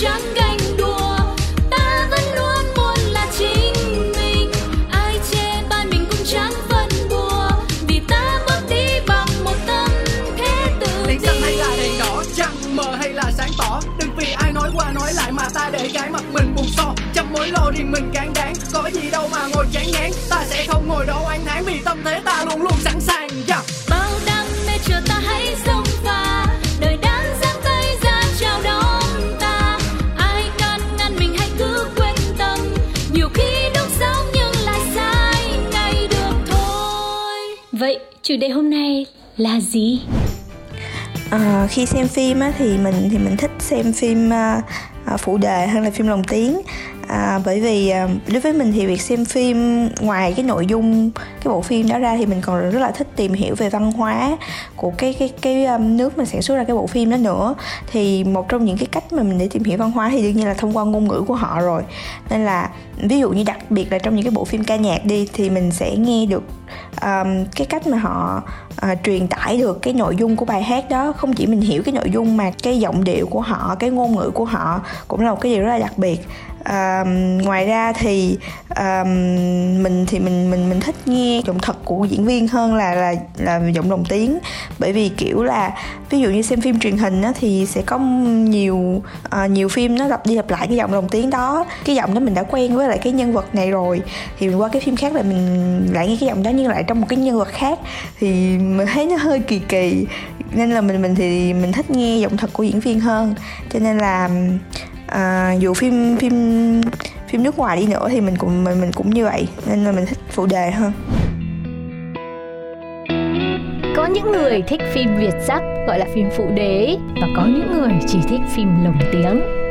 chẳng ganh đùa ta vẫn luôn muốn là chính mình. Ai chê bai mình cũng chẳng phân bùa vì ta bước đi bằng một tâm thế tự tin xanh hay là đèn đỏ trăng mờ hay là sáng tỏ? Đừng vì ai nói qua nói lại mà ta để cái mặt mình buồn so trong mối lo riêng mình cán đáng có gì đâu mà ngồi chán ngán. Ta sẽ không ngồi đó oán thán vì tâm thế ta chủ đề hôm nay là gì? À, khi xem phim á, thì mình thì mình thích xem phim à, à phụ đề hơn là phim lồng tiếng à, bởi vì à, đối với mình thì việc xem phim ngoài cái nội dung cái bộ phim đó ra thì mình còn rất là thích tìm hiểu về văn hóa của cái cái cái um, nước mà sản xuất ra cái bộ phim đó nữa. Thì một trong những cái cách mà mình để tìm hiểu văn hóa thì đương nhiên là thông qua ngôn ngữ của họ rồi. Nên là ví dụ như đặc biệt là trong những cái bộ phim ca nhạc đi thì mình sẽ nghe được um, cái cách mà họ uh, truyền tải được cái nội dung của bài hát đó. Không chỉ mình hiểu cái nội dung mà cái giọng điệu của họ cái ngôn ngữ của họ cũng là một cái điều rất là đặc biệt um, ngoài ra thì um, mình thì mình mình mình thích nghe giọng thật của diễn viên hơn là là là giọng đồng tiếng. Bởi vì kiểu là ví dụ như xem phim truyền hình á, thì sẽ có nhiều uh, nhiều phim nó lặp đi lặp lại cái giọng đồng tiếng đó. Cái giọng đó mình đã quen với lại cái nhân vật này rồi. Thì mình qua cái phim khác là mình lại nghe cái giọng đó nhưng lại trong một cái nhân vật khác. Thì mình thấy nó hơi kỳ kỳ. Nên là mình mình thì mình thích nghe giọng thật của diễn viên hơn. Cho nên là à, dù phim phim phim nước ngoài đi nữa thì mình cũng mình, mình cũng như vậy nên là mình thích phụ đề hơn Có những người thích phim Việt sắc gọi là phim phụ đế và có những người chỉ thích phim lồng tiếng.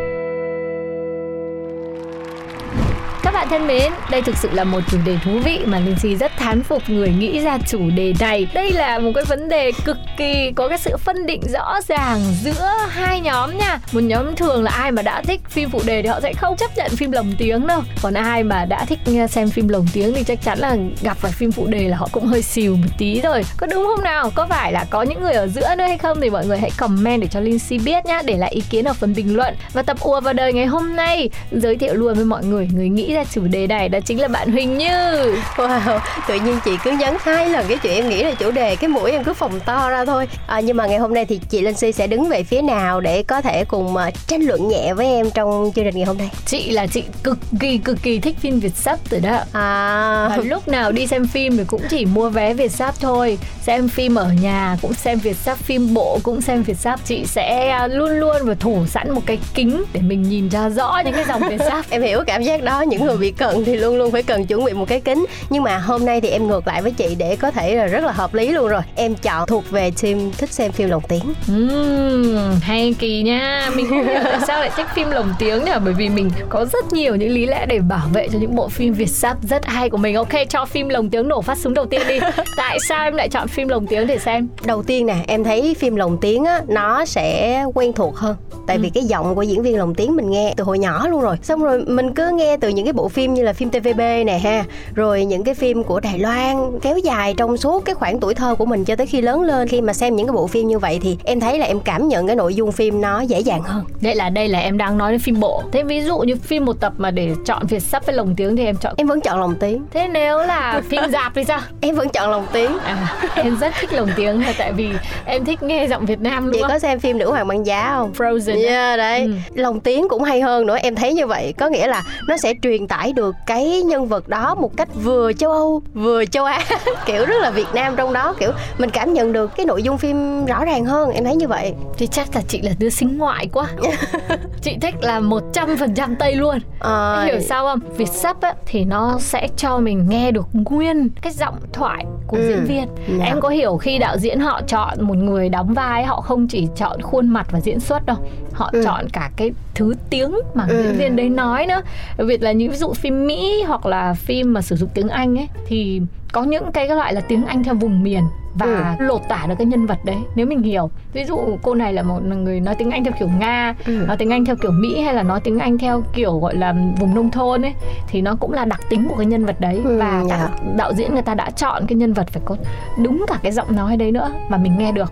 Thân mến, đây thực sự là một chủ đề thú vị mà Linh Si rất thán phục người nghĩ ra chủ đề này. Đây là một cái vấn đề cực kỳ có cái sự phân định rõ ràng giữa hai nhóm nha. Một nhóm thường là ai mà đã thích phim phụ đề thì họ sẽ không chấp nhận phim lồng tiếng đâu. Còn ai mà đã thích xem phim lồng tiếng thì chắc chắn là gặp phải phim phụ đề là họ cũng hơi xìu một tí rồi. Có đúng không nào? Có phải là có những người ở giữa nữa hay không thì mọi người hãy comment để cho Linh Si biết nhá, để lại ý kiến ở phần bình luận. Và tập ùa vào đời ngày hôm nay giới thiệu luôn với mọi người người nghĩ ra chủ đề này đó chính là bạn Huỳnh Như. Wow, tự nhiên chị cứ nhấn hai lần cái chuyện em nghĩ là chủ đề cái mũi em cứ phồng to ra thôi. À, nhưng mà ngày hôm nay thì chị Linh Si sẽ đứng về phía nào để có thể cùng uh, tranh luận nhẹ với em trong chương trình ngày hôm nay? Chị là chị cực kỳ cực kỳ thích phim Việt sắp rồi đó. À, Và lúc nào đi xem phim thì cũng chỉ mua vé Việt sắp thôi Xem phim ở nhà cũng xem Việt sắp Phim bộ cũng xem Việt sắp Chị sẽ à, luôn luôn và thủ sẵn một cái kính Để mình nhìn ra rõ những cái dòng Việt sắp em hiểu cảm giác đó những người bị cận thì luôn luôn phải cần chuẩn bị một cái kính. Nhưng mà hôm nay thì em ngược lại với chị để có thể là rất là hợp lý luôn rồi. Em chọn thuộc về team thích xem phim lồng tiếng. Uhm, hay kỳ nha. Mình không hiểu tại sao lại thích phim lồng tiếng nhỉ Bởi vì mình có rất nhiều những lý lẽ để bảo vệ cho những bộ phim Việt sắp rất hay của mình. Ok cho phim lồng tiếng nổ phát súng đầu tiên đi. Tại sao em lại chọn phim lồng tiếng để xem? Đầu tiên nè em thấy phim lồng tiếng á nó sẽ quen thuộc hơn. Tại vì cái giọng của diễn viên lồng tiếng mình nghe từ hồi nhỏ luôn rồi. Xong rồi mình cứ nghe từ những cái bộ phim như là phim tvb nè ha. Rồi những cái phim của đài loan kéo dài trong suốt cái khoảng tuổi thơ của mình cho tới khi lớn lên. Khi mà xem những cái bộ phim như vậy thì em thấy là em cảm nhận cái nội dung phim nó dễ dàng hơn. Đây là đây là em đang nói đến phim bộ. Thế ví dụ như phim một tập mà để chọn Việt sắp với lồng tiếng thì em chọn em vẫn chọn lồng tiếng. Thế nếu là phim dạp thì sao? em vẫn chọn lồng tiếng. À, em rất thích lồng tiếng là tại vì em thích nghe giọng Việt Nam luôn chị có xem phim nữ hoàng băng giá không? Frozen. Yeah, đấy. Ừ. lồng tiếng cũng hay hơn nữa em thấy như vậy. Có nghĩa là nó sẽ truyền tải được cái nhân vật đó một cách vừa châu âu vừa châu á kiểu rất là việt nam trong đó kiểu mình cảm nhận được cái nội dung phim rõ ràng hơn em thấy như vậy Thì chắc là chị là đứa xính ngoại quá Chị thích là 100% Tây luôn Ờ, Hiểu sao không? Việt sắp á, thì nó sẽ cho mình nghe được nguyên cái giọng thoại của Ừ. diễn viên Dạ. Em có hiểu khi đạo diễn họ chọn một người đóng vai Họ không chỉ chọn khuôn mặt và diễn xuất đâu Họ Ừ. chọn cả cái thứ tiếng mà Ừ. diễn viên đấy nói nữa Đặc biệt là những ví dụ phim Mỹ hoặc là phim mà sử dụng tiếng Anh ấy Thì có những cái loại là tiếng Anh theo vùng miền và lột tả được cái nhân vật đấy nếu mình hiểu ví dụ cô này là một người nói tiếng anh theo kiểu nga Ừ. nói tiếng anh theo kiểu mỹ hay là nói tiếng anh theo kiểu gọi là vùng nông thôn ấy thì nó cũng là đặc tính của cái nhân vật đấy Ừ, và dạ. cả đạo diễn người ta đã chọn cái nhân vật phải có đúng cả cái giọng nói đấy nữa mà mình nghe được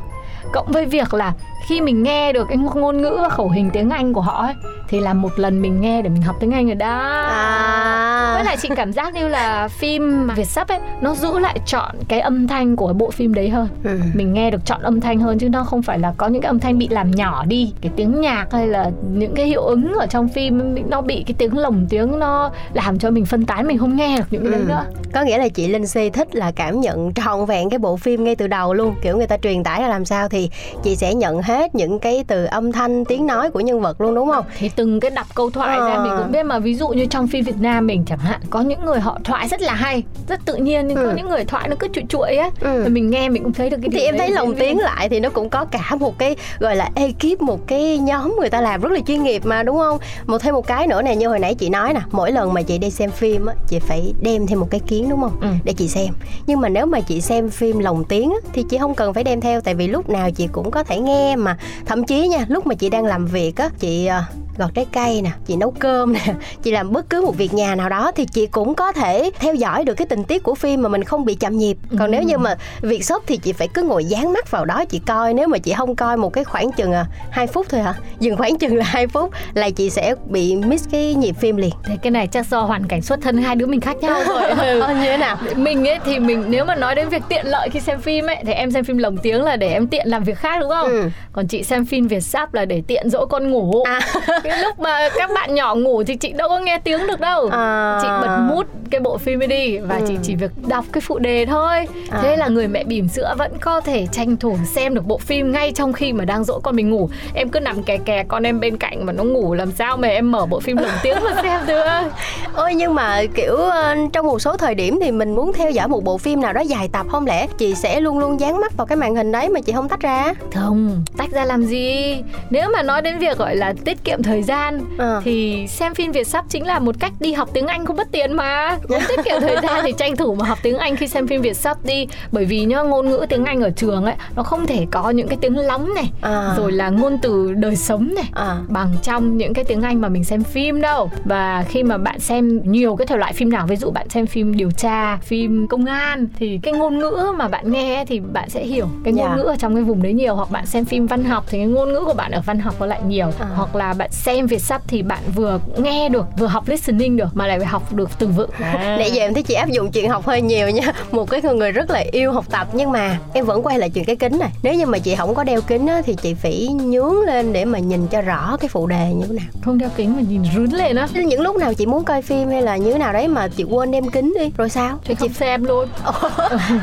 cộng với việc là khi mình nghe được cái ngôn ngữ và khẩu hình tiếng Anh của họ ấy thì là một lần mình nghe để mình học tiếng Anh rồi đó. à Với lại chị cảm giác như là phim Việt sắp ấy nó giữ lại chọn cái âm thanh của bộ phim đấy hơn. Ừ. Mình nghe được chọn âm thanh hơn chứ nó không phải là có những cái âm thanh bị làm nhỏ đi, cái tiếng nhạc hay là những cái hiệu ứng ở trong phim nó bị cái tiếng lồng tiếng nó làm cho mình phân tán mình không nghe được những cái đấy Ừ. nữa. có nghĩa là chị Linh Si thích là cảm nhận trọn vẹn cái bộ phim ngay từ đầu luôn kiểu người ta truyền tải ra làm sao thì chị sẽ nhận hết những cái từ âm thanh tiếng nói của nhân vật luôn đúng không thì từng cái đọc câu thoại ra Ờ. mình cũng biết mà ví dụ như trong phim Việt Nam mình chẳng hạn có những người họ thoại rất là hay rất tự nhiên nhưng có Ừ. những người thoại nó cứ chuỗi chuỗi á Ừ. Rồi mình nghe mình cũng thấy được cái thì em thấy lồng tiếng lại thì nó cũng có cả một cái gọi là ekip một cái nhóm người ta làm rất là chuyên nghiệp mà đúng không một thêm một cái nữa nè như hồi nãy chị nói nè mỗi lần mà chị đi xem phim á chị phải đem thêm một cái kiến đúng không Ừ. để chị xem nhưng mà nếu mà chị xem phim lồng tiếng á, thì chị không cần phải đem theo tại vì lúc nào chị cũng có thể nghe mà. Thậm chí nha lúc mà chị đang làm việc á chị à, gọt trái cây nè chị nấu cơm nè chị làm bất cứ một việc nhà nào đó thì chị cũng có thể theo dõi được cái tình tiết của phim mà mình không bị chậm nhịp. Còn nếu như mà việc sốc thì chị phải cứ ngồi dán mắt vào đó chị coi. Nếu mà chị không coi một cái khoảng chừng à, 2 phút thôi hả? Dừng khoảng chừng là 2 phút là chị sẽ bị miss cái nhịp phim liền. Thế cái này chắc do hoàn cảnh xuất thân hai đứa mình khác nhau rồi. Ừ. Ờ, như thế nào? Mình ấy thì mình nếu mà nói đến việc tiện lợi khi xem phim ấy thì em xem phim lồng tiếng là để em tiện làm việc khác đúng không Ừ. còn chị xem phim việt sắp là để tiện dỗ con ngủ À. cái lúc mà các bạn nhỏ ngủ thì chị đâu có nghe tiếng được đâu À. chị bật mút cái bộ phim ấy đi và Ừ. chị chỉ việc đọc cái phụ đề thôi À. thế là người mẹ bỉm sữa vẫn có thể tranh thủ xem được bộ phim ngay trong khi mà đang dỗ con mình ngủ em cứ nằm kè kè con em bên cạnh mà nó ngủ làm sao mà em mở bộ phim lồng tiếng mà xem được ôi nhưng mà kiểu ờ, trong một số thời điểm thì mình muốn theo dõi một bộ phim nào đó dài tập không lẽ chị sẽ luôn luôn dán mắt vào cái màn hình đấy mà chị không tách ra Không, tách ra làm gì? Nếu mà nói đến việc gọi là tiết kiệm thời gian Ờ. thì xem phim Việt sắp chính là một cách đi học tiếng Anh không mất tiền mà. Muốn tiết kiệm thời gian thì tranh thủ mà học tiếng Anh khi xem phim Việt sắp đi. Bởi vì nhá ngôn ngữ tiếng Anh ở trường ấy nó không thể có những cái tiếng lóng này, À. rồi là ngôn từ đời sống này. À. bằng trong những cái tiếng Anh mà mình xem phim đâu và khi mà bạn xem nhiều cái thể loại phim nào ví dụ bạn xem phim điều tra phim công an thì cái ngôn ngữ mà bạn nghe thì bạn sẽ hiểu cái ngôn Dạ. ngữ ở trong cái vùng đấy nhiều hoặc bạn xem phim văn học thì cái ngôn ngữ của bạn ở văn học nó lại nhiều. À. hoặc là bạn xem Việt sắp thì bạn vừa nghe được vừa học listening được mà lại học được từ vựng. Nãy giờ em thấy chị áp dụng chuyện học hơi nhiều nha. Một cái người rất là yêu học tập Nhưng mà em vẫn quay lại chuyện cái kính này. Nếu như mà chị không có đeo kính á, thì chị phải nhướng lên để mà nhìn cho rõ cái phụ đề như thế nào. Không đeo kính mà nhìn rướn lên á. Những lúc nào chị muốn coi phim hay là như thế nào đấy mà chị quên đem kính đi Rồi sao? thì không xem luôn.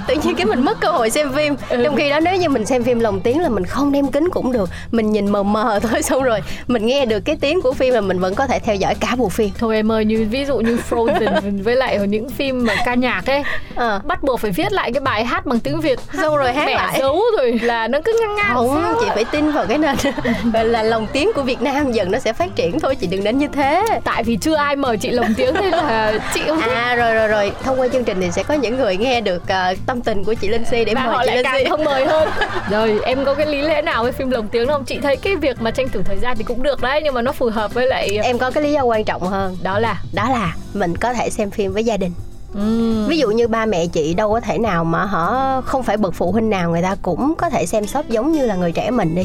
Tự nhiên cái mình mất cơ hội xem phim. Ừ. Trong khi đó nếu như mình xem phim lồng tiếng là mình không đem kính cũng được. Mình nhìn mờ mờ thôi xong rồi Mình nghe được cái tiếng của phim là mình vẫn có thể theo dõi cả bộ phim. Thôi em ơi như ví dụ như Frozen với lại những phim mà ca nhạc ấy Ờ. bắt buộc phải viết lại cái bài hát bằng tiếng Việt. Xong rồi hát lại. dấu rồi là nó cứ ngang ngang không sao chị phải tin vào cái nền là lòng tiếng của Việt Nam dần nó sẽ phát triển thôi chị đừng đến như thế. Tại vì chưa ai mời chị lồng tiếng nên là chị không thích à rồi rồi rồi. Thông qua chương trình thì sẽ có những người nghe được ờ, tâm tình của chị Linh Si để và mời họ chị lại Linh Si. không mời hơn. Rồi em có cái lý lẽ nào với phim lồng tiếng không? Chị thấy cái việc mà tranh thủ thời gian thì cũng được đấy nhưng mà nó phù hợp với lại em có cái lý do quan trọng hơn. Đó là? Đó là mình có thể xem phim với gia đình. Ừm, ví dụ như ba mẹ chị đâu có thể nào mà họ không phải bậc phụ huynh nào người ta cũng có thể xem shop giống như là người trẻ mình đi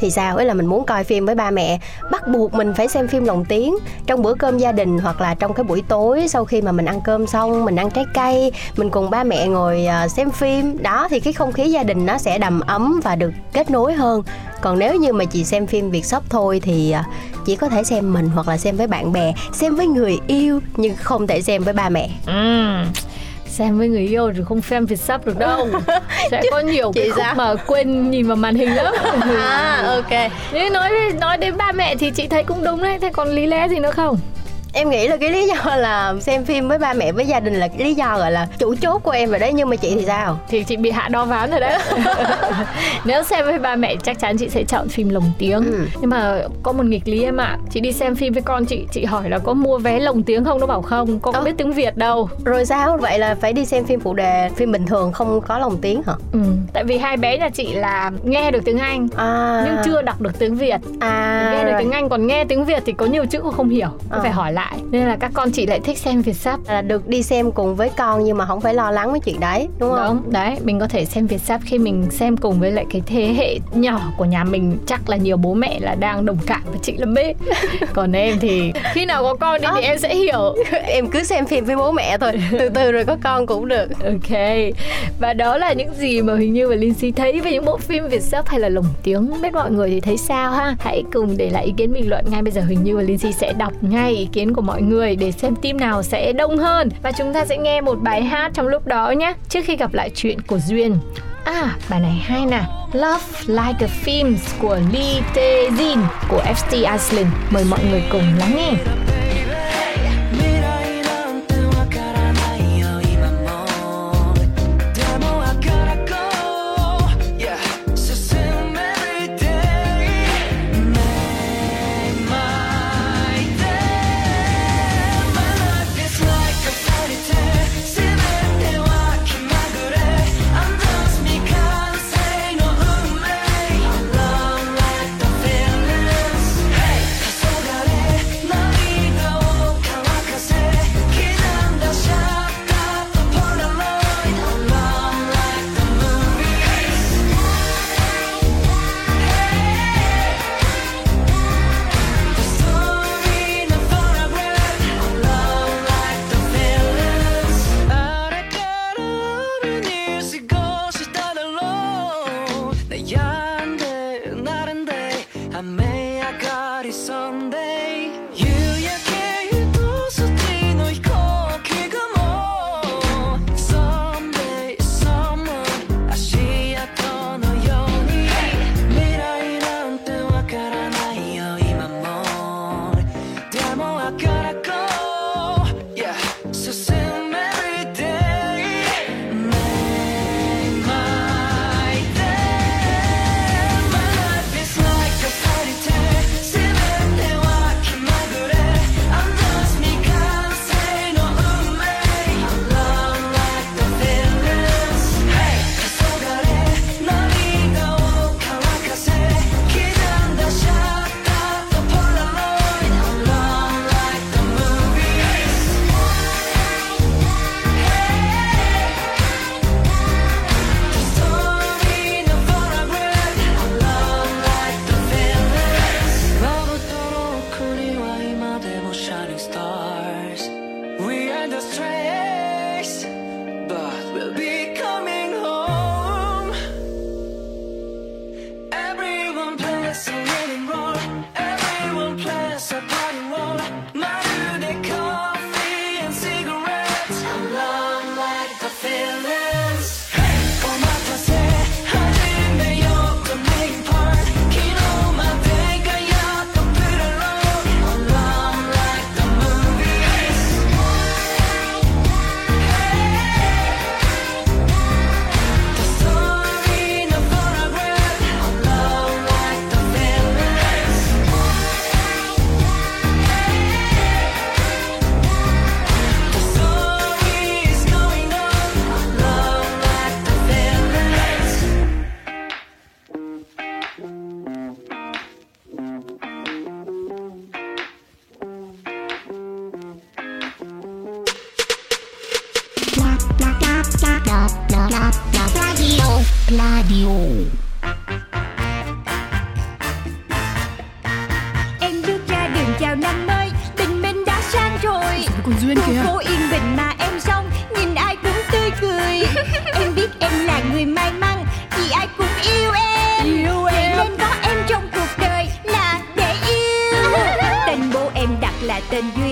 thì sao? Ấy là mình muốn coi phim với ba mẹ, bắt buộc mình phải xem phim lồng tiếng trong bữa cơm gia đình hoặc là trong cái buổi tối sau khi mà mình ăn cơm xong, mình ăn trái cây, mình cùng ba mẹ ngồi à, xem phim. Đó, thì cái không khí gia đình nó sẽ đầm ấm và được kết nối hơn. Còn nếu như mà chị xem phim việt shop thôi thì à, chỉ có thể xem mình hoặc là xem với bạn bè, xem với người yêu nhưng không thể xem với ba mẹ. Ừ xem với người yêu thì không xem Việt sắp được đâu. Sẽ có nhiều cái khúc mà quên nhìn vào màn hình lắm. À ok. Nhưng nói nói đến ba mẹ thì chị thấy cũng đúng đấy. Thế còn lý lẽ gì nữa không em nghĩ là cái lý do là xem phim với ba mẹ với gia đình là cái lý do gọi là chủ chốt của em rồi đấy nhưng mà chị thì sao? Thì chị bị hạ đo ván rồi đấy. Nếu xem với ba mẹ chắc chắn chị sẽ chọn phim lồng tiếng. Ừ. nhưng mà có một nghịch lý em ạ. Chị đi xem phim với con chị chị hỏi là có mua vé lồng tiếng không? Nó bảo không con không biết tiếng việt đâu. Rồi sao? Vậy là phải đi xem phim phụ đề phim bình thường không có lồng tiếng hả? Ừ. tại vì hai bé nhà chị là nghe được tiếng anh à. nhưng chưa đọc được tiếng việt. À. Nghe được rồi. tiếng anh còn nghe tiếng việt thì có nhiều chữ cô không hiểu. Ờ. phải hỏi lại nên là các con chị lại thích xem Việt sắp là được đi xem cùng với con nhưng mà không phải lo lắng với chuyện đấy đúng không? Đúng, đấy mình có thể xem Việt sắp khi mình xem cùng với lại cái thế hệ nhỏ của nhà mình. Chắc là nhiều bố mẹ là đang đồng cảm với chị lắm ấy còn em thì khi nào có con đi thì em sẽ hiểu. Em cứ xem phim với bố mẹ thôi từ từ rồi có con cũng được. Ok Và đó là những gì mà Huỳnh Như và Lindsay thấy về những bộ phim Việt sắp hay là lồng tiếng Biết mọi người thì thấy sao ha? Hãy cùng để lại ý kiến bình luận ngay bây giờ Huỳnh Như và Lindsay sẽ đọc ngay ý kiến của mọi người Để xem team nào sẽ đông hơn. Và chúng ta sẽ nghe một bài hát trong lúc đó nhé Trước khi gặp lại chuyện của Duyên. À, bài này hay nè. Love Like a film của Lee Tae Jin của FT Iceland. Mời mọi người cùng lắng nghe.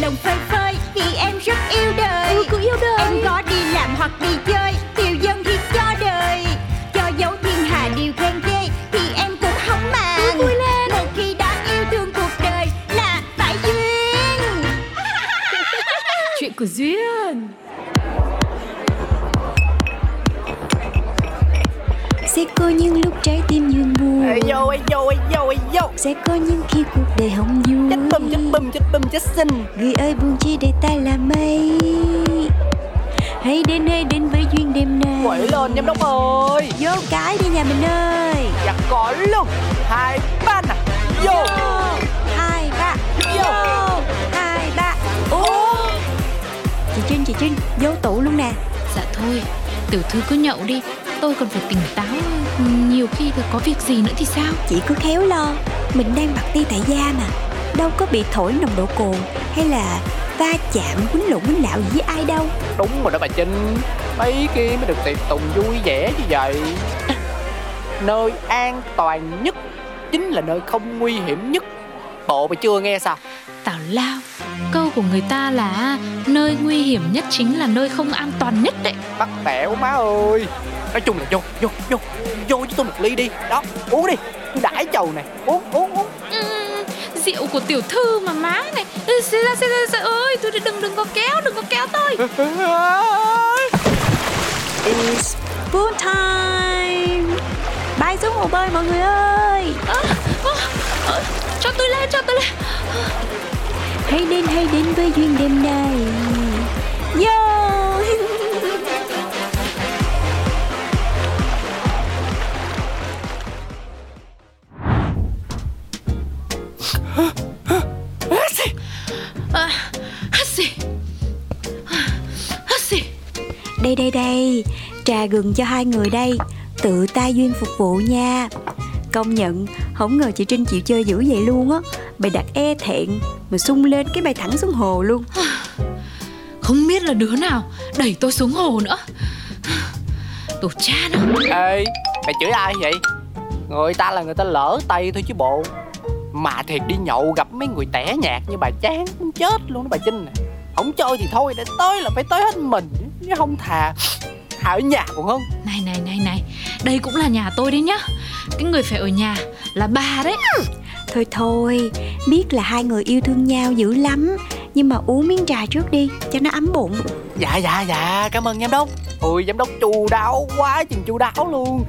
lòng phơi phới Vì em rất yêu đời. Ừ, cũng yêu đời. Em có đi làm hoặc đi chơi Tiêu dân thì cho đời. Cho dấu thiên hà điều khen ghê Thì em cũng không màng. Vui lên. Một khi đã yêu thương cuộc đời Là phải duyên. Của Duyên. Sẽ có những lúc trái tim duyên buồn. Ê vô ê vô ê. vô ê vô Sẽ có những khi cuộc đời không vui. Chết bùm chết bùm chết bùm chết xinh. Người ơi buồn chi để ta là mây. Hãy đến hãy đến với duyên đêm nay. Quậy lên giám đốc ơi. Vô cái đi nhà mình ơi. Dạ có luôn. Hai ba nè. Vô. Hai ba? Vô. Hai ba? Uống Chị Trinh chị Trinh Vô tủ luôn nè. Dạ thôi Tiểu thư cứ nhậu đi. Tôi còn phải tỉnh táo Nhiều khi có việc gì nữa thì sao? Chị cứ khéo lo Mình đang bật ti tại gia mà. Đâu có bị thổi nồng độ cồn Hay là va chạm quýnh lộn quýnh lạo gì với ai đâu. Đúng rồi đó bà Trinh. Mấy kia mới được tiệc tùng vui vẻ như vậy. Nơi an toàn nhất Chính là nơi không nguy hiểm nhất. Bộ bà chưa nghe sao? Tào lao Câu của người ta là Nơi nguy hiểm nhất chính là nơi không an toàn nhất đấy. Bắt bẻo má ơi. Nói chung là vô vô vô Vô với tôi một ly đi. Đó uống đi. Tôi đãi chầu này. Uống uống uống. Rượu của tiểu thư mà má này. Ra ra xê ơi Tôi đừng đừng có kéo đừng có kéo tôi. It's pool time. Bay xuống hồ bơi mọi người ơi. Ơ, ơ, Cho tôi lên cho tôi lên Hãy đến hãy đến với duyên đêm nay. Yo! À, xì Đây đây đây. Trà gừng cho hai người đây. Tự tay duyên phục vụ nha. Công nhận Không ngờ chị Trinh chịu chơi dữ vậy luôn á. Bài đặt e thẹn Mà sung lên cái bay thẳng xuống hồ luôn. Không biết là đứa nào Đẩy tôi xuống hồ nữa. Đồ cha nó Ê Mày chửi ai vậy? Người ta là người ta lỡ tay thôi chứ bộ. Mà thiệt đi nhậu gặp mấy người tẻ nhạt như bà chán chết luôn đó bà Trinh nè Không chơi thì thôi để tới là phải tới hết mình. Chứ không thà Thà ở nhà còn hơn Này này này này Đây cũng là nhà tôi đấy nhá. Cái người phải ở nhà là bà đấy Thôi thôi Biết là hai người yêu thương nhau dữ lắm. Nhưng mà uống miếng trà trước đi Cho nó ấm bụng. Dạ dạ dạ cảm ơn giám đốc. Ôi giám đốc chu đáo quá chừng chu đáo luôn.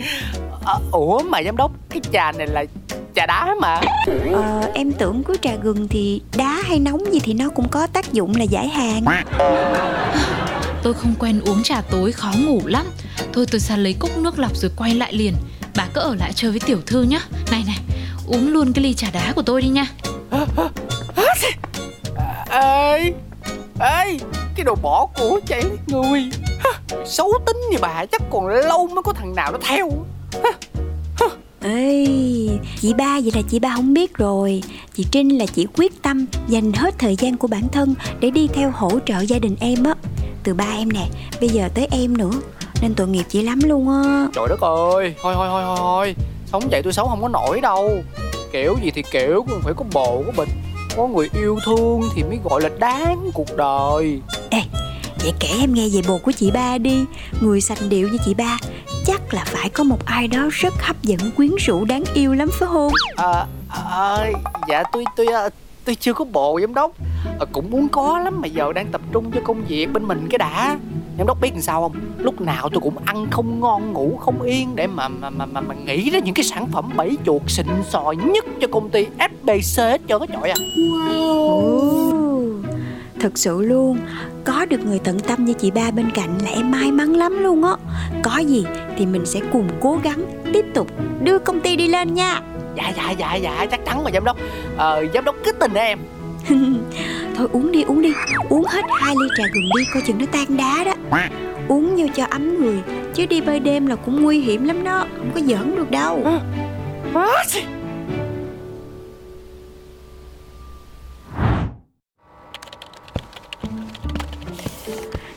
À, Ủa mà giám đốc Cái trà này là trà đá mà. Ờ, Em tưởng cứ trà gừng thì Đá hay nóng gì thì nó cũng có tác dụng là giải hàng Tôi không quen uống trà tối khó ngủ lắm. Thôi tôi ra lấy cốc nước lọc rồi quay lại liền. Bà cứ ở lại chơi với tiểu thư nhá. Này này Uống luôn cái ly trà đá của tôi đi nha. Ê Ê Cái đồ bỏ của chạy lấy người. Xấu tính như bà chắc còn lâu mới có thằng nào nó theo. Ê, chị ba vậy là chị ba không biết rồi. Chị Trinh là chị quyết tâm dành hết thời gian của bản thân Để đi theo hỗ trợ gia đình em á. Từ ba em nè, bây giờ tới em nữa. Nên tội nghiệp chị lắm luôn á. Trời đất ơi Thôi thôi thôi thôi thôi Sống vậy tôi sống không có nổi đâu. Kiểu gì thì kiểu cũng phải có bồ có bịch Có người yêu thương thì mới gọi là đáng cuộc đời. Vậy kể em nghe về bồ của chị ba đi. Người sành điệu như chị ba Chắc là phải có một ai đó rất hấp dẫn quyến rũ đáng yêu lắm phải không? À, à, Dạ tôi tôi à, tôi chưa có bồ giám đốc à, Cũng muốn có lắm mà giờ đang tập trung cho công việc bên mình cái đã. Giám đốc biết làm sao không? Lúc nào tôi cũng ăn không ngon ngủ không yên Để mà mà mà mà, mà nghĩ ra những cái sản phẩm bẫy chuột xịn sò nhất cho công ty FBC hết trơn á trời à. Ồ, Thực sự luôn. Có được người tận tâm như chị ba bên cạnh là em may mắn lắm luôn á. Có gì thì mình sẽ cùng cố gắng Tiếp tục đưa công ty đi lên nha. Dạ dạ dạ dạ chắc chắn rồi giám đốc. Ờ, Giám đốc cứ tin em Thôi uống đi uống đi. Uống hết hai ly trà gừng đi Coi chừng nó tan đá đó. Uống vô cho ấm người Chứ đi bơi đêm là cũng nguy hiểm lắm đó. Không có giỡn được đâu. Xì.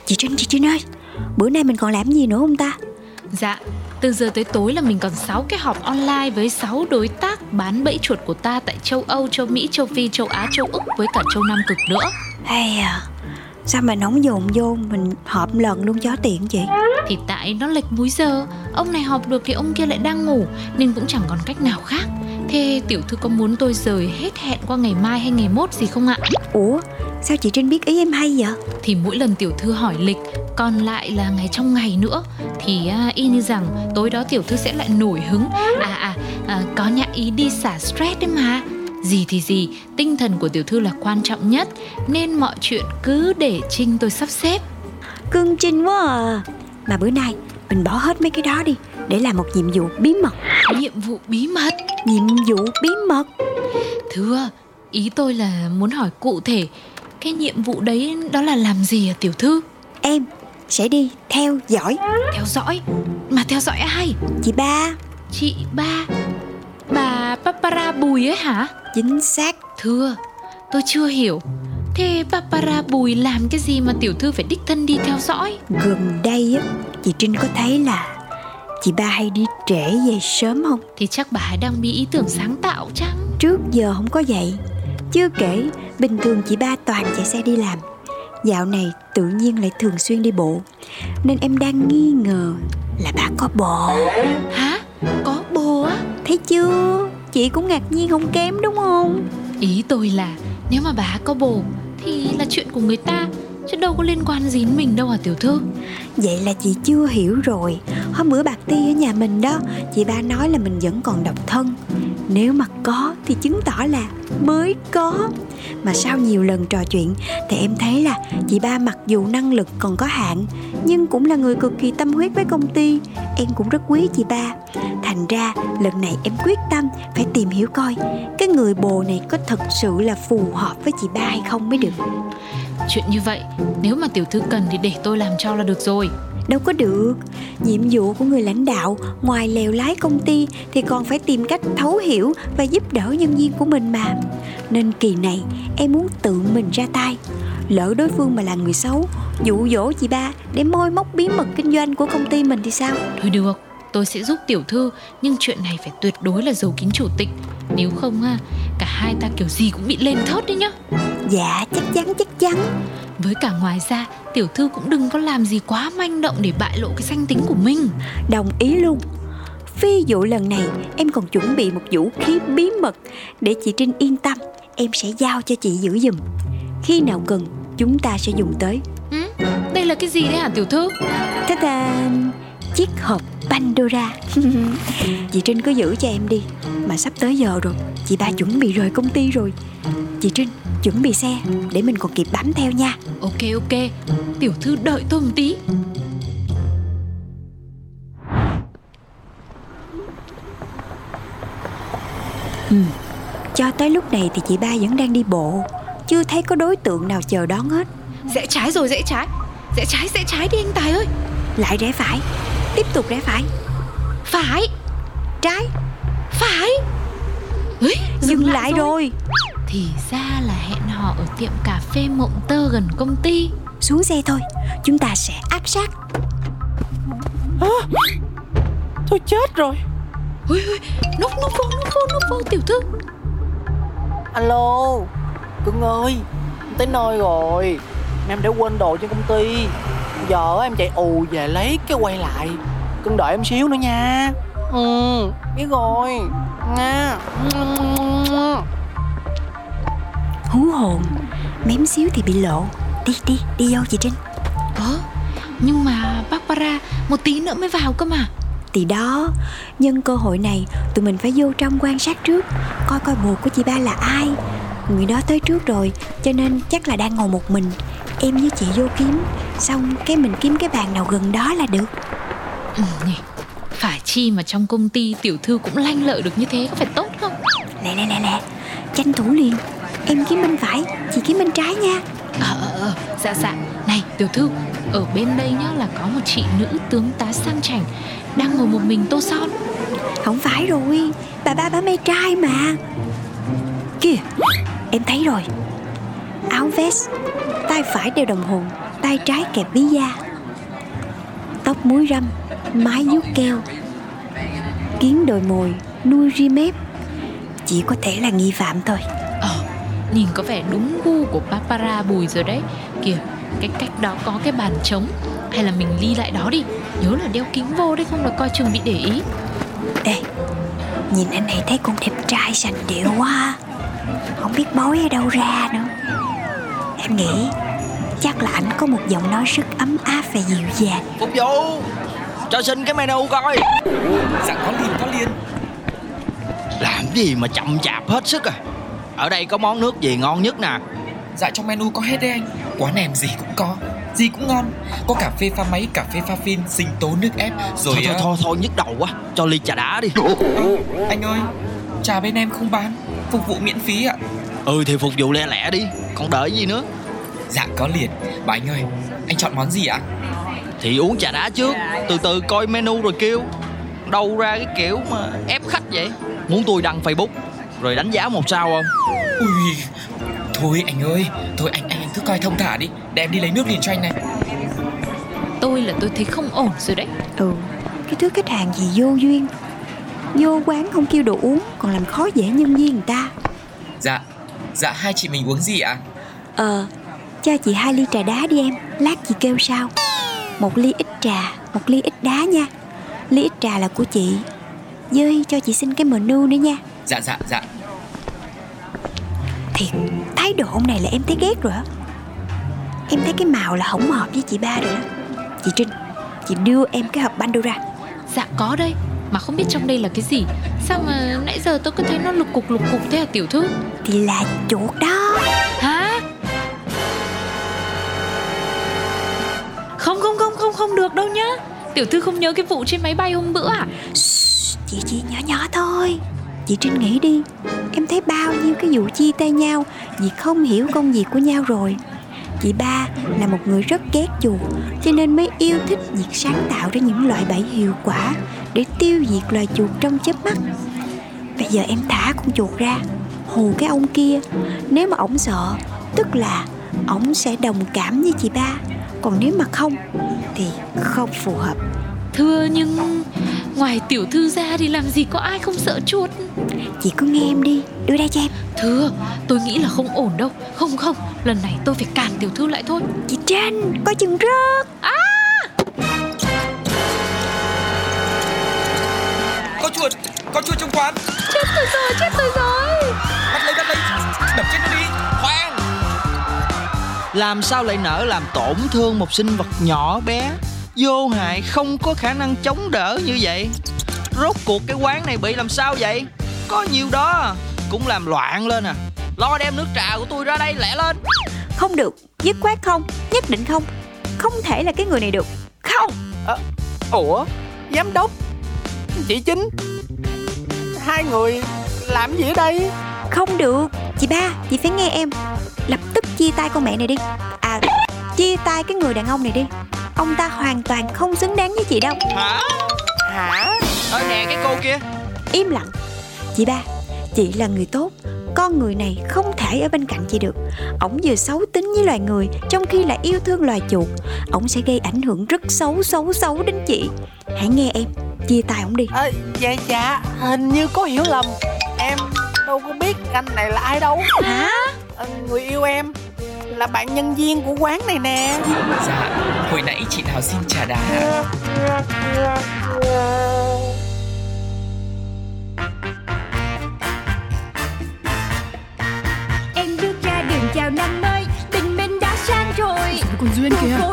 Chị Trinh chị Trinh ơi Bữa nay mình còn làm gì nữa không ta Dạ từ giờ tới tối là mình còn 6 cái họp online với 6 đối tác bán bẫy chuột của ta tại châu Âu, châu Mỹ, châu Phi, châu Á, châu Úc với cả châu Nam Cực nữa. Hay à Sao mà nóng dồn vô Mình họp lần luôn cho tiện chị Thì tại nó lệch múi giờ, ông này họp được thì ông kia lại đang ngủ nên cũng chẳng còn cách nào khác. Thế tiểu thư có muốn tôi rời hết hẹn qua ngày mai hay ngày mốt gì không ạ? Ủa Sao chị Trinh biết ý em hay vậy Thì mỗi lần tiểu thư hỏi lịch Còn lại là ngày trong ngày nữa Thì à, y như rằng tối đó tiểu thư sẽ lại nổi hứng. À à, à có nhã ý đi xả stress đấy mà. Gì thì gì, tinh thần của tiểu thư là quan trọng nhất Nên mọi chuyện cứ để Trinh tôi sắp xếp. Cưng Trinh quá à. Mà bữa nay mình bỏ hết mấy cái đó đi Để làm một nhiệm vụ bí mật. Nhiệm vụ bí mật? Nhiệm vụ bí mật? Thưa, ý tôi là muốn hỏi cụ thể Cái nhiệm vụ đấy đó là làm gì à tiểu thư? Em sẽ đi theo dõi. Theo dõi? Mà theo dõi ai? Chị ba. Chị ba. Bà Papara Bùi ấy hả? Chính xác. Thưa, tôi chưa hiểu. Thế Papara Bùi làm cái gì mà tiểu thư phải đích thân đi theo dõi? Gần đây á Chị Trinh có thấy là Chị ba hay đi trễ về sớm không? Thì chắc bà đang bị ý tưởng sáng tạo chăng? Trước giờ không có vậy Chưa kể Bình thường chị ba toàn chạy xe đi làm Dạo này tự nhiên lại thường xuyên đi bộ Nên em đang nghi ngờ Là bà có bồ Hả? Có bồ á? Thấy chưa? Chị cũng ngạc nhiên không kém đúng không? Ý tôi là nếu mà bà có bồ thì là chuyện của người ta chứ đâu có liên quan gì đến mình đâu à tiểu thư? Vậy là chị chưa hiểu rồi. Hôm bữa bạc ti ở nhà mình đó Chị ba nói là mình vẫn còn độc thân nếu mà có thì chứng tỏ là mới có. Mà sau nhiều lần trò chuyện Thì em thấy là chị ba mặc dù năng lực còn có hạn, Nhưng cũng là người cực kỳ tâm huyết với công ty. Em cũng rất quý chị ba. Thành ra lần này em quyết tâm phải tìm hiểu coi Cái người bồ này có thật sự là phù hợp với chị ba hay không mới được. Chuyện như vậy, nếu mà tiểu thư cần thì để tôi làm cho là được rồi. Đâu có được. Nhiệm vụ của người lãnh đạo Ngoài lèo lái công ty Thì còn phải tìm cách thấu hiểu Và giúp đỡ nhân viên của mình mà. Nên kỳ này em muốn tự mình ra tay. Lỡ đối phương mà là người xấu Dụ dỗ chị ba Để môi móc bí mật kinh doanh của công ty mình thì sao? Thôi được tôi sẽ giúp tiểu thư nhưng chuyện này phải tuyệt đối là giấu kín chủ tịch. Nếu không ha cả hai ta kiểu gì cũng bị lên thớt đấy nhá. Dạ chắc chắn chắc chắn. Với cả ngoài ra tiểu thư cũng đừng có làm gì quá manh động để bại lộ cái danh tính của mình. Đồng ý luôn. Ví dụ lần này em còn chuẩn bị một vũ khí bí mật Để chị Trinh yên tâm Em sẽ giao cho chị giữ giùm. Khi nào cần chúng ta sẽ dùng tới. Ừ? đây là cái gì đấy hả tiểu thư? Ta da Chiếc hộp Pandora. Chị Trinh cứ giữ cho em đi. Mà sắp tới giờ rồi Chị ba chuẩn bị rời công ty rồi. Chị Trinh chuẩn bị xe Để mình còn kịp bám theo nha. Ok ok. Tiểu thư đợi tôi một tí. Cho tới lúc này thì chị ba vẫn đang đi bộ. Chưa thấy có đối tượng nào chờ đón hết. Rẽ trái rồi rẽ trái. Rẽ trái rẽ trái đi anh tài ơi. Lại rẽ phải Tiếp tục rẽ phải. Phải. Trái. Phải. Ê, Dừng lại rồi. thì ra là hẹn hò ở tiệm cà phê mộng tơ gần công ty. Xuống xe thôi. Chúng ta sẽ áp sát. Tôi chết rồi. Ui ui núp núp vô núp vô núp vô tiểu thư. Alo Cưng ơi em Tới nơi rồi. Em để quên đồ trên công ty Giờ em chạy ù về lấy cái quay lại. Cưng đợi em xíu nữa nha. Ừ. Biết rồi. Nha. Hú hồn. Mém xíu thì bị lộ. Đi đi đi vô chị Trinh. Ơ nhưng mà Barbara một tí nữa mới vào cơ mà. Thì đó. Nhân cơ hội này Tụi mình phải vô trong quan sát trước. Coi coi bồ của chị ba là ai. Người đó tới trước rồi Cho nên chắc là đang ngồi một mình Em với chị vô kiếm Xong cái mình kiếm cái bàn nào gần đó là được. Ừ. Phải chi mà trong công ty tiểu thư cũng lanh lợi được như thế có phải tốt không? Lẹ lẹ lẹ lẹ Tranh thủ liền. Em kiếm bên phải Chị kiếm bên trái nha. Ờ ờ ờ dạ dạ. Này tiểu thư Ở bên đây nhá là có một chị nữ tướng tá sang chảnh Đang ngồi một mình tô son. Không phải rồi Bà ba bà mê trai mà. Kìa Em thấy rồi Áo vest Tay phải đeo đồng hồ Tay trái kẹp bí da. Tóc muối râm Mái vuốt keo. Kiến đồi mồi Nuôi ri mép. Chỉ có thể là nghi phạm thôi. Ờ Nhìn có vẻ đúng gu của Barbara Bùi rồi đấy. Kìa Cái cách đó có cái bàn trống. Hay là mình ly lại đó đi. Nhớ là đeo kính vô đấy không là coi chừng bị để ý. Ê Nhìn anh này thấy cũng đẹp trai sành điệu quá. Không biết bói ở đâu ra nữa Em nghĩ chắc là ảnh có một giọng nói rất ấm áp và dịu dàng. Phục vụ Cho xin cái menu coi. Dạ có liền có liền. Làm gì mà chậm chạp hết sức à? Ở đây có món nước gì ngon nhất nè? Dạ trong menu có hết đấy anh. Quán em gì cũng có Gì cũng ngon. Có cà phê pha máy, cà phê pha phin, sinh tố nước ép Rồi Thôi thôi ờ, thôi, thôi nhức đầu quá. Cho ly trà đá đi. Ơ, Anh ơi Trà bên em không bán Phục vụ miễn phí ạ. Ừ thì phục vụ lẹ lẹ đi. Còn đợi gì nữa Dạ có liền. Bà anh ơi Anh chọn món gì ạ? Thì uống trà đá trước Từ từ coi menu rồi kêu. Đâu ra cái kiểu mà ép khách vậy? Muốn tôi đăng facebook Rồi đánh giá một sao không? Ui Thôi anh ơi Thôi anh anh, anh cứ coi thông thả đi. Để em đi lấy nước liền cho anh này. Tôi là tôi thấy không ổn rồi đấy. Ừ Cái thứ khách hàng gì vô duyên? Vô quán không kêu đồ uống Còn làm khó dễ nhân viên người ta. Dạ Dạ hai chị mình uống gì ạ? Ờ Cho chị hai ly trà đá đi em. Lát chị kêu sao? Một ly ít trà Một ly ít đá nha. Ly ít trà là của chị. Dơi cho chị xin cái menu nữa nha. Dạ dạ dạ. Thiệt Thái độ ông này là em thấy ghét rồi á. Em thấy cái màu là không hợp với chị ba rồi đó Chị Trinh Chị đưa em cái hộp banh đâu ra Dạ có đây. Mà không biết trong đây là cái gì. Sao mà nãy giờ tôi cứ thấy nó lục cục lục cục thế à tiểu thư? Thì là chuột đó Không không không không không được đâu nhá. Tiểu thư không nhớ cái vụ trên máy bay hôm bữa à? Chị chị nhỏ nhỏ thôi. Chị Trinh nghĩ đi. Em thấy bao nhiêu cái vụ chia tay nhau, Vì không hiểu công việc của nhau rồi. Chị ba là một người rất ghét chuột Cho nên mới yêu thích việc sáng tạo ra những loại bẫy hiệu quả Để tiêu diệt loài chuột trong chớp mắt. Bây giờ em thả con chuột ra, Hù cái ông kia. Nếu mà ổng sợ, Tức là ổng sẽ đồng cảm với chị ba. Còn nếu mà không Thì không phù hợp. Thưa nhưng Ngoài tiểu thư ra thì làm gì có ai không sợ chuột? Chị cứ nghe em đi Đưa đây cho em. Thưa tôi nghĩ là không ổn đâu. Không không lần này tôi phải cản tiểu thư lại thôi. Chị Trinh Coi chừng rớt. Có chuột Có chuột trong quán. Chết tôi rồi chết tôi rồi Làm sao lại nỡ làm tổn thương một sinh vật nhỏ bé? Vô hại không có khả năng chống đỡ như vậy. Rốt cuộc cái quán này bị làm sao vậy? Có nhiều đó Cũng làm loạn lên à. Lo đem nước trà của tôi ra đây lẹ lên. Không được Dứt khoát không Nhất định không. Không thể là cái người này được. Không! Ủa Giám đốc Chị Chính Hai người làm gì ở đây Không được. Chị ba Chị phải nghe em. Lập tức chia tay con mẹ này đi. À Chia tay cái người đàn ông này đi. Ông ta hoàn toàn không xứng đáng với chị đâu. Hả? Hả? Ơ nè cái cô kia. Im lặng. Chị ba Chị là người tốt. Con người này không thể ở bên cạnh chị được. Ổng vừa xấu tính với loài người Trong khi lại yêu thương loài chuột. Ổng sẽ gây ảnh hưởng rất xấu xấu xấu đến chị. Hãy nghe em. Chia tay ổng đi. À, Dạ dạ Hình như có hiểu lầm đâu có biết anh này là ai đâu. Hả? Ờ, Người yêu em Là bạn nhân viên của quán này nè. Dạ Hồi nãy chị nào xin trà đá Em bước ra đường chào năm mới Tình mình đã sang rồi. Con Duyên Khu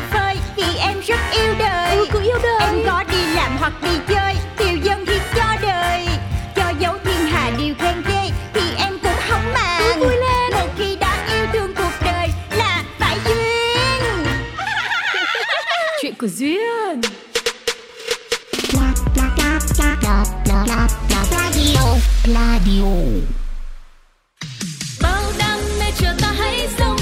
đi chơi tiêu dân thì cho đời. Cho dấu thiên hà điều khen ghê thì em cũng không màng. Một khi đã yêu thương cuộc đời là phải duyên. Chuyện của duyên. Bao đam mê chờ ta hãy sống.